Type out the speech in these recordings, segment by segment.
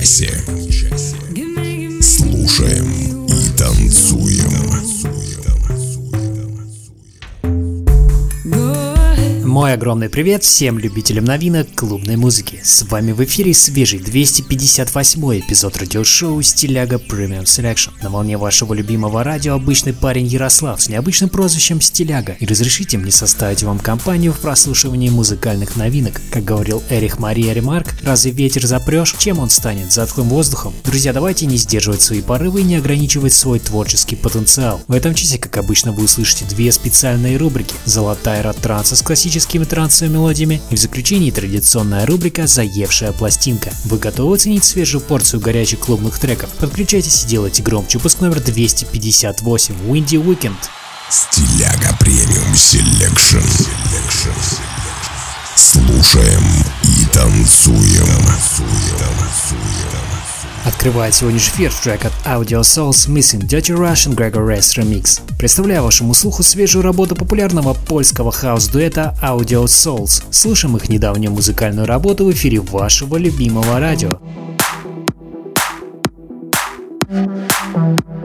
Этом часе. Мой огромный привет всем любителям новинок клубной музыки. С вами в эфире свежий 258 эпизод радиошоу Стиляга Premium Selection. На волне вашего любимого радио обычный парень Ярослав с необычным прозвищем Стиляга. И разрешите мне составить вам компанию в прослушивании музыкальных новинок. Как говорил Эрих Мария Ремарк, разве ветер запрешь, чем он станет? Затхлым воздухом? Друзья, давайте не сдерживать свои порывы и не ограничивать свой творческий потенциал. В этом часе, как обычно, вы услышите две специальные рубрики. Золотая рад транса с классическим классическими трансовыми мелодиями и в заключении традиционная рубрика «Заевшая пластинка». Вы готовы оценить свежую порцию горячих клубных треков? Подключайтесь и делайте громче. Выпуск номер 258 Windy Weekend. Стиляга Premium Selection. Слушаем и танцуем. Открывает сегодняшний эфир трек от Audio Souls Missing Dirty Rush and Gregor Es Remix. Представляю вашему слуху свежую работу популярного польского хаус-дуэта Audio Souls. Слушаем их недавнюю музыкальную работу в эфире вашего любимого радио. Thank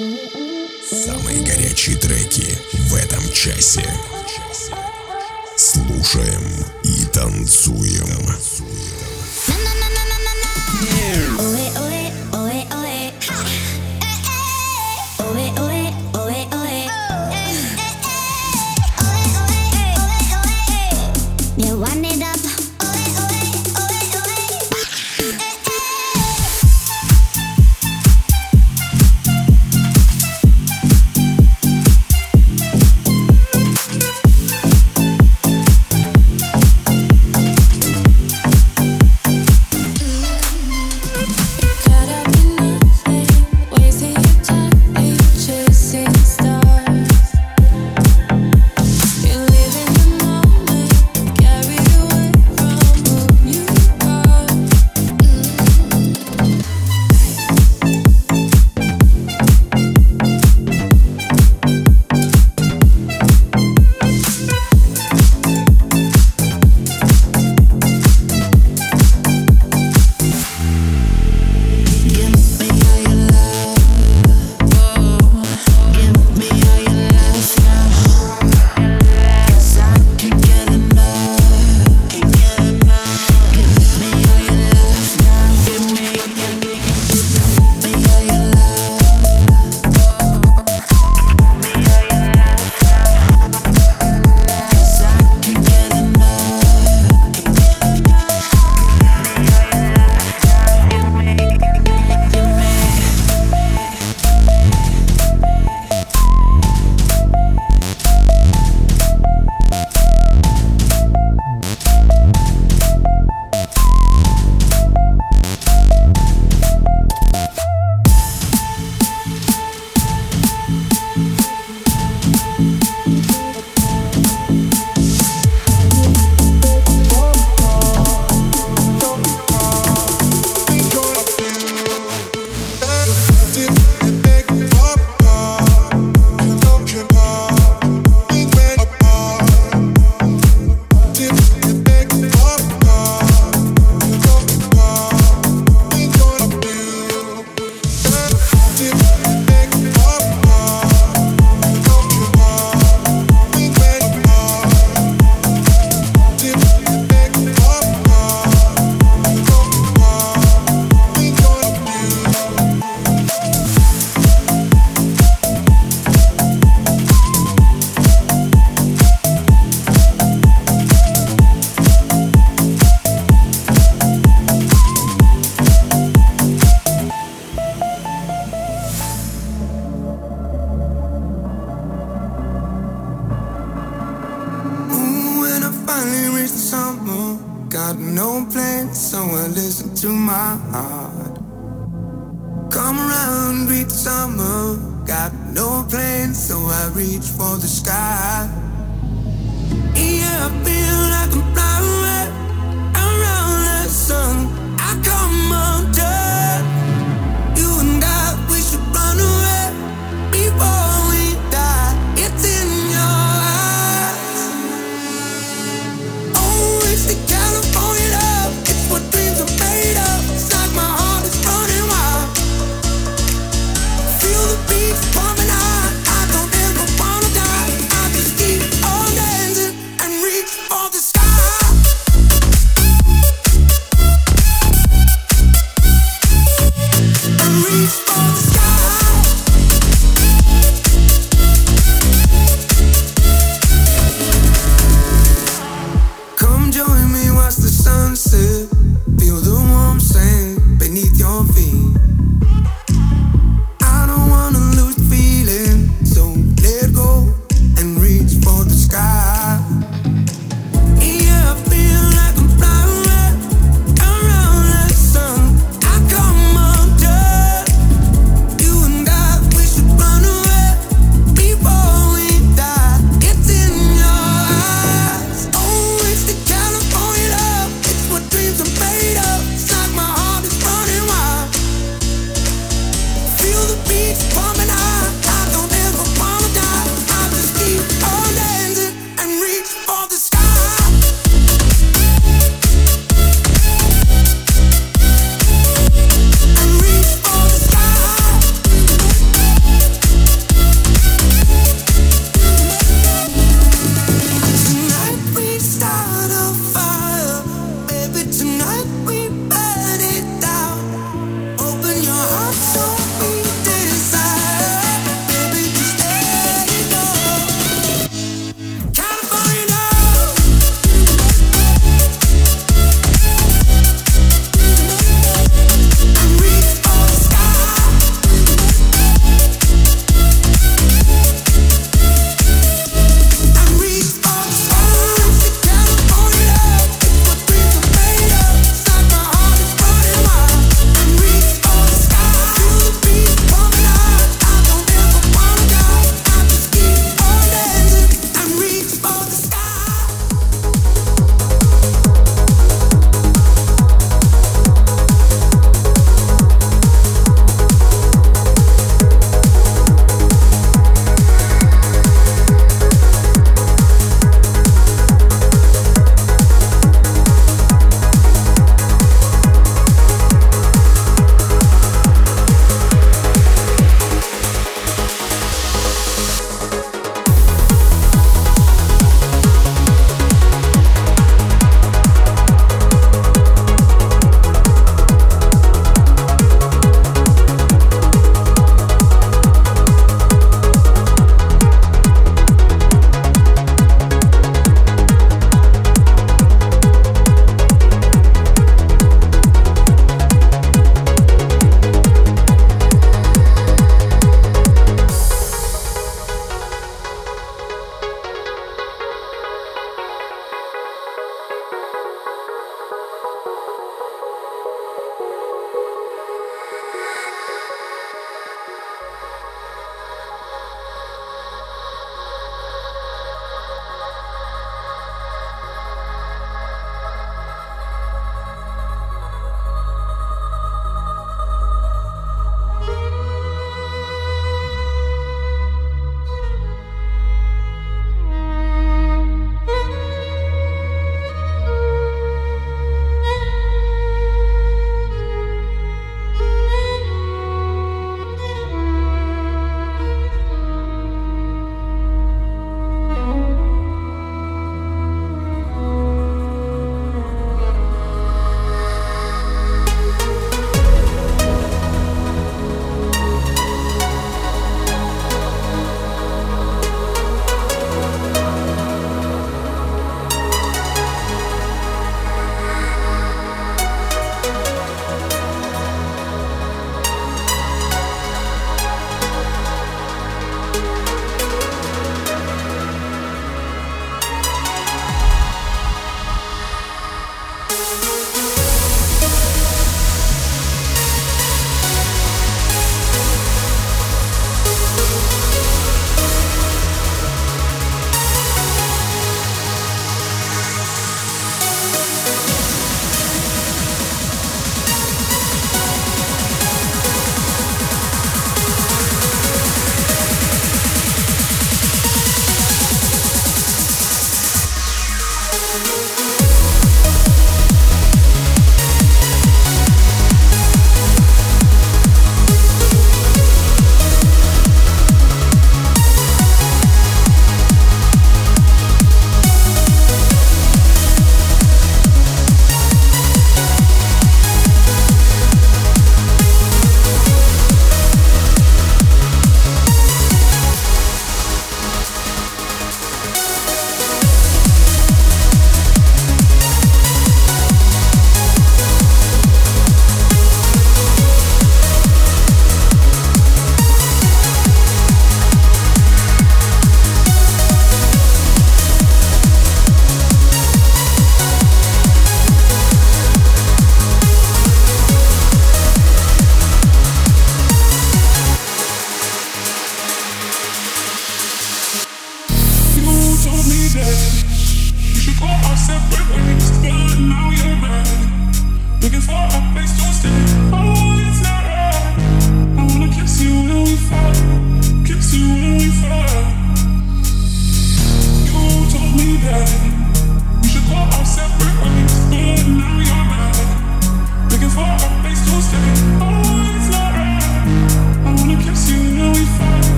Самые горячие треки в этом часе. Слушаем и танцуем. strong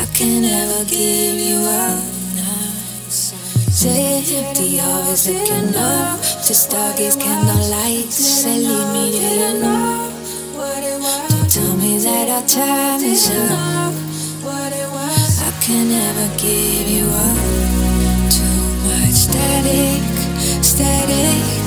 I can never give you up now. Say empty hearts looking up. to doggies, candle lights. Say, leave me here alone. Don't tell me that our time is up. I can never give you up. Too much static, static.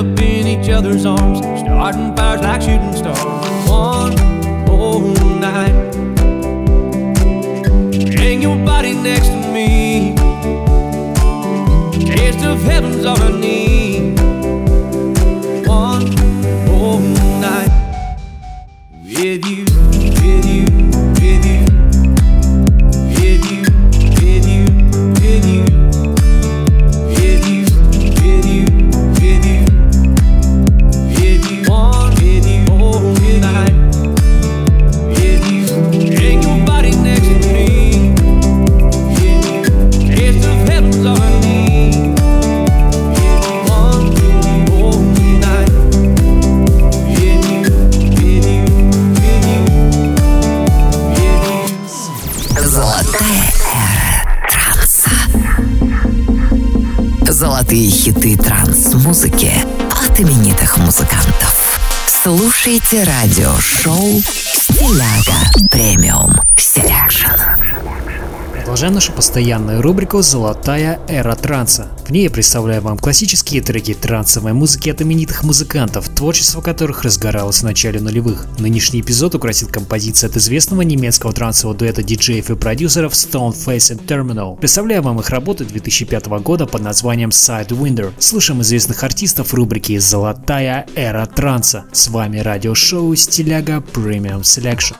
Up in each other's arms, starting fires like shooting stars. One more night. Bring your body next to me. Taste of heaven's all I need. Слушайте радиошоу «Стиляга Premium Selection». Продолжаем нашу постоянную рубрику «Золотая эра транса». В ней я представляю вам классические треки трансовой музыки от именитых музыкантов, творчество которых разгоралось в начале нулевых. Нынешний эпизод украсит композиция от известного немецкого трансового дуэта диджеев и продюсеров Stoneface and Terminal. Представляю вам их работы 2005 года под названием Sidewinder. Слушаем известных артистов в рубрике «Золотая эра транса». С вами радиошоу «Стиляга Premium Selection».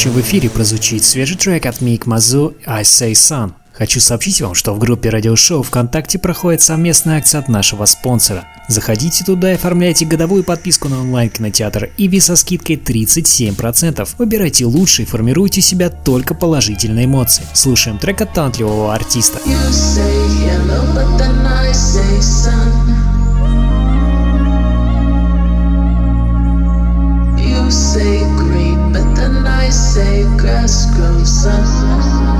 еще в эфире прозвучит свежий трек от Мик Мазу «I Say Sun». Хочу сообщить вам, что в группе радиошоу ВКонтакте проходит совместная акция от нашего спонсора. Заходите туда и оформляйте годовую подписку на онлайн-кинотеатр Иви со скидкой 37%. Выбирайте лучше и формируйте себя только положительные эмоции. Слушаем трек от талантливого артиста. You say say grass grows up.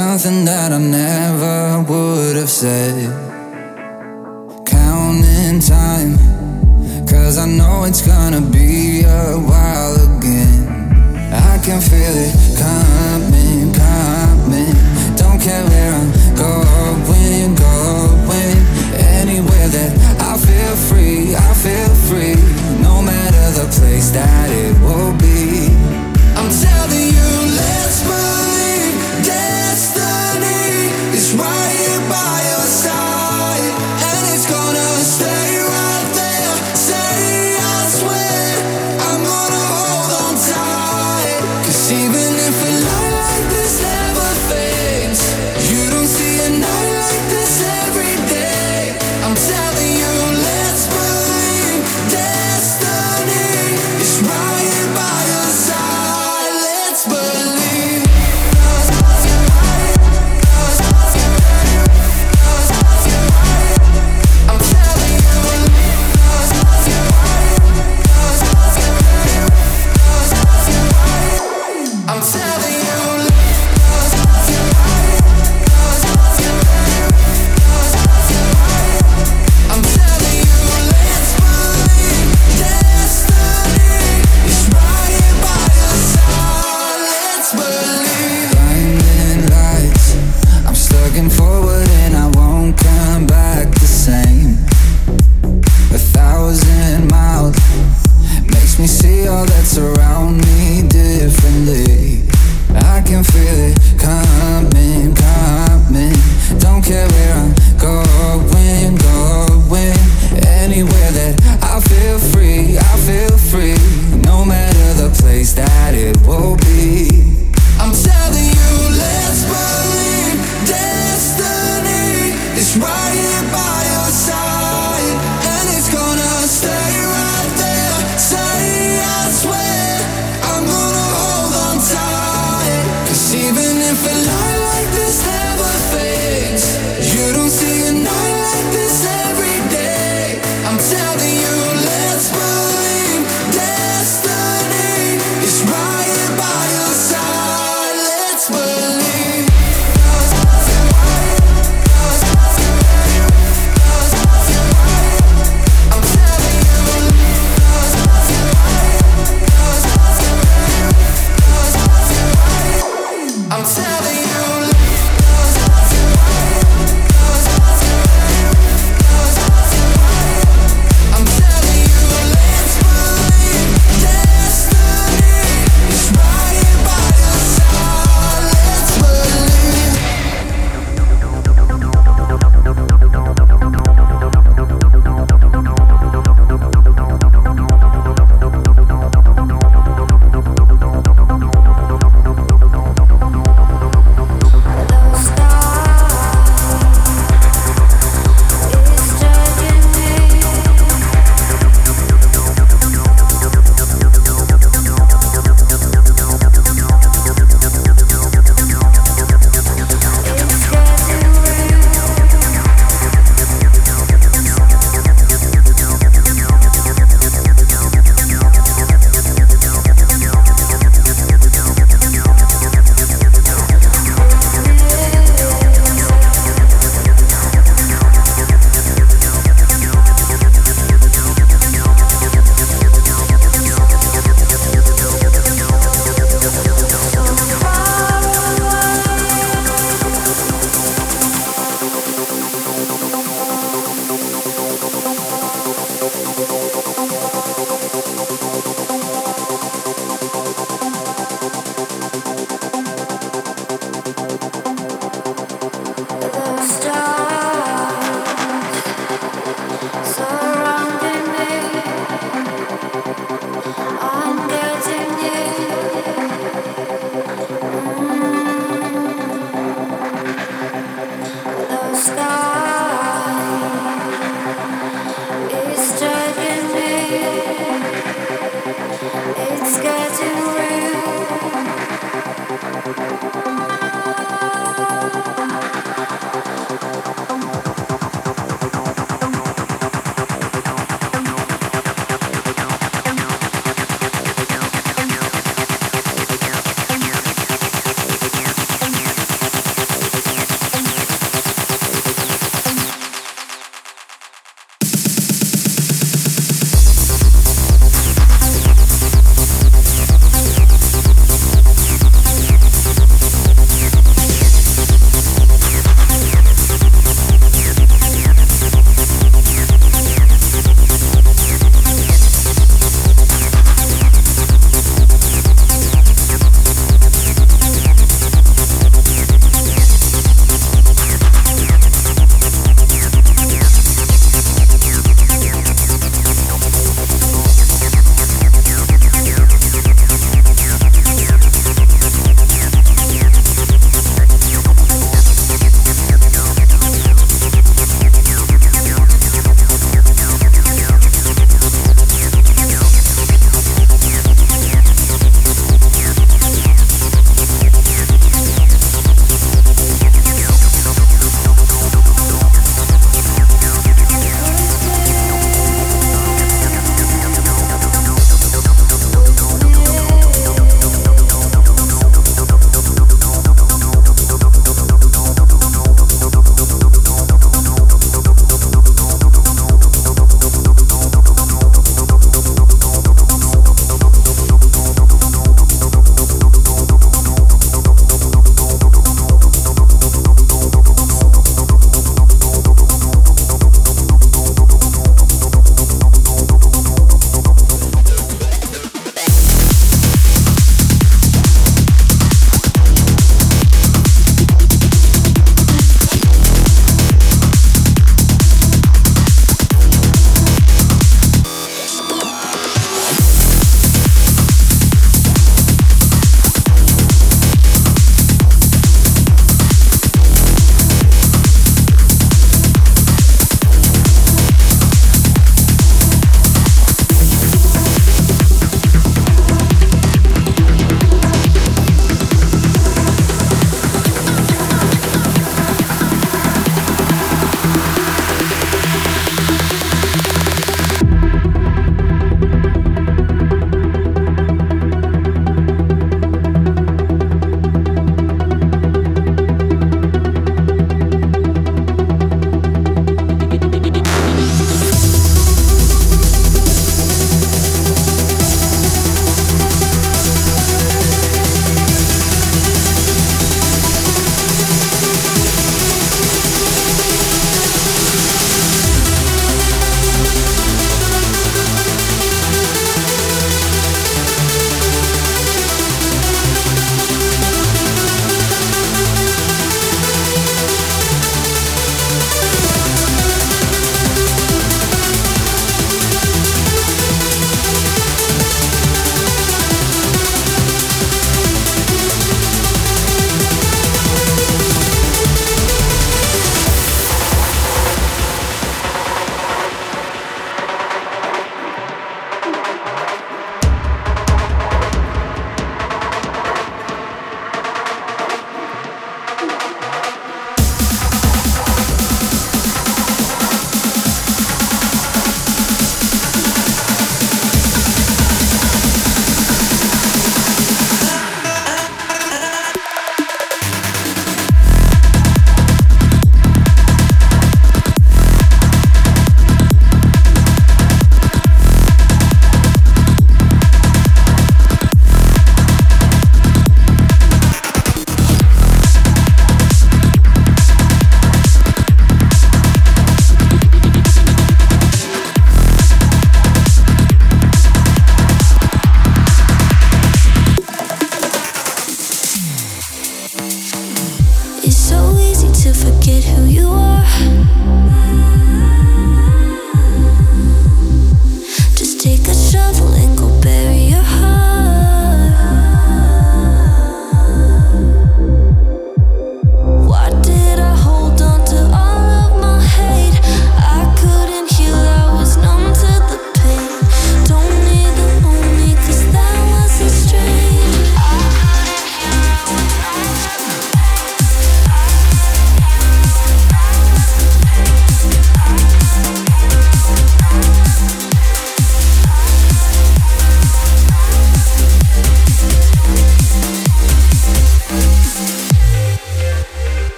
something that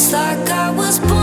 It's like I was born.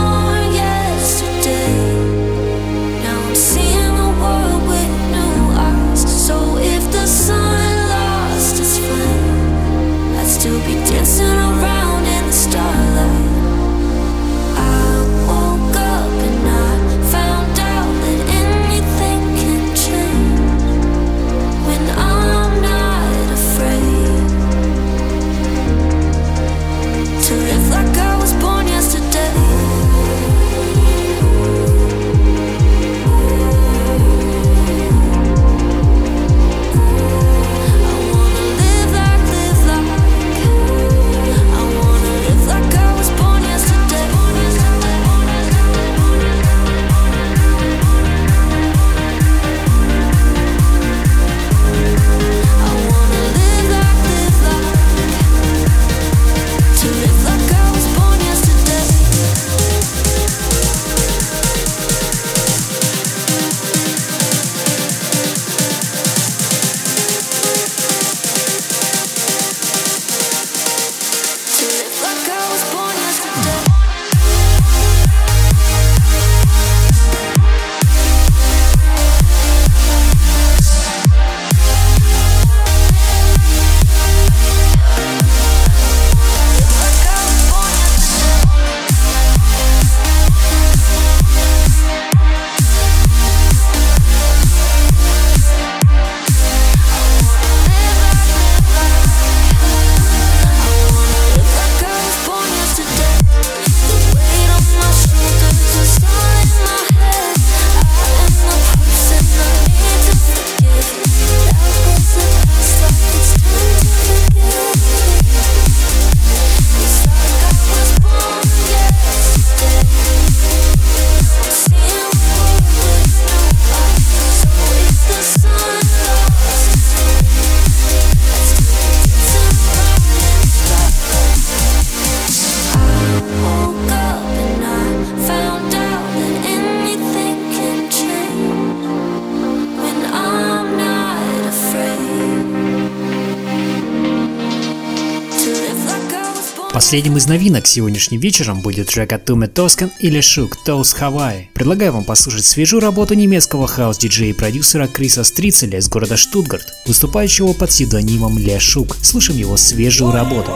Последним из новинок сегодняшним вечером будет трек от Туме Тоскан или Шук Тоус Хавай. Предлагаю вам послушать свежую работу немецкого хаус-диджея и продюсера Криса Стрицеля из города Штутгарт, выступающего под псевдонимом Ле Шук. Слушаем его свежую работу.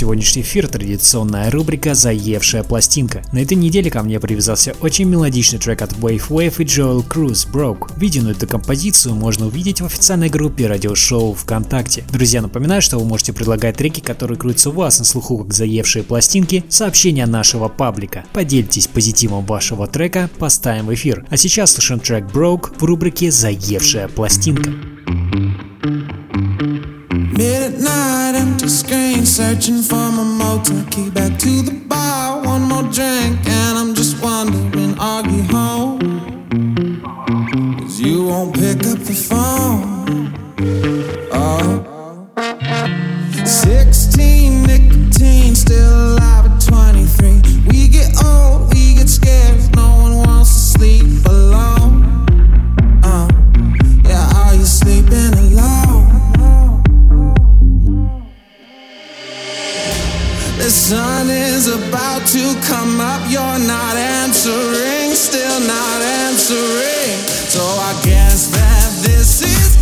Сегодняшний эфир традиционная рубрика «Заевшая пластинка». На этой неделе ко мне привязался очень мелодичный трек от Wave Wave и Joel Cruz «Broke». Видео эту композицию можно увидеть в официальной группе радиошоу ВКонтакте. Друзья, напоминаю, что вы можете предлагать треки, которые крутятся у вас на слуху как «Заевшие пластинки», сообщения нашего паблика. Поделитесь позитивом вашего трека, поставим в эфир. А сейчас слушаем трек «Broke» в рубрике «Заевшая пластинка». Midnight, searching for my motor key. Back to the bar, one more drink, and I'm just wondering, are you home? Cause you won't pick up the phone. Oh. 16, nicotine, still alive at 23. We get old, we get scared, no one wants to sleep come up. You're not answering, still not answering. So I guess that this is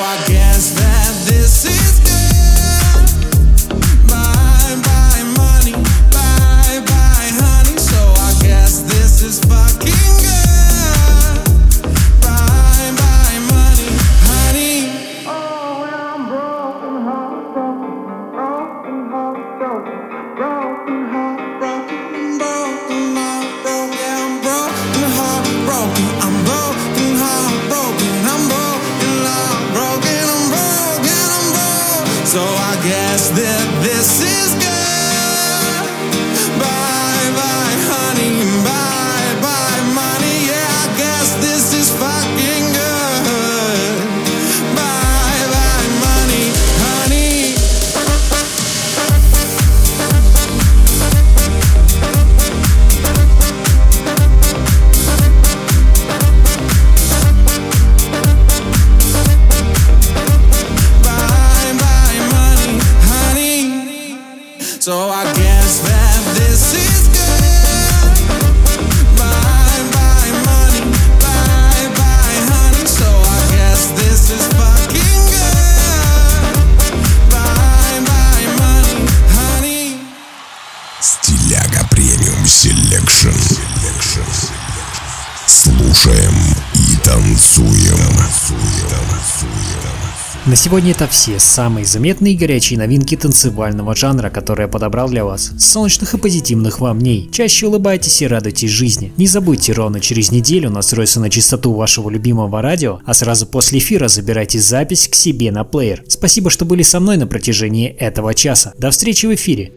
I guess that this is На сегодня это все самые заметные и горячие новинки танцевального жанра, которые я подобрал для вас. Солнечных и позитивных вам дней. Чаще улыбайтесь и радуйтесь жизни. Не забудьте ровно через неделю настроиться на частоту вашего любимого радио, а сразу после эфира забирайте запись к себе на плеер. Спасибо, что были со мной на протяжении этого часа. До встречи в эфире.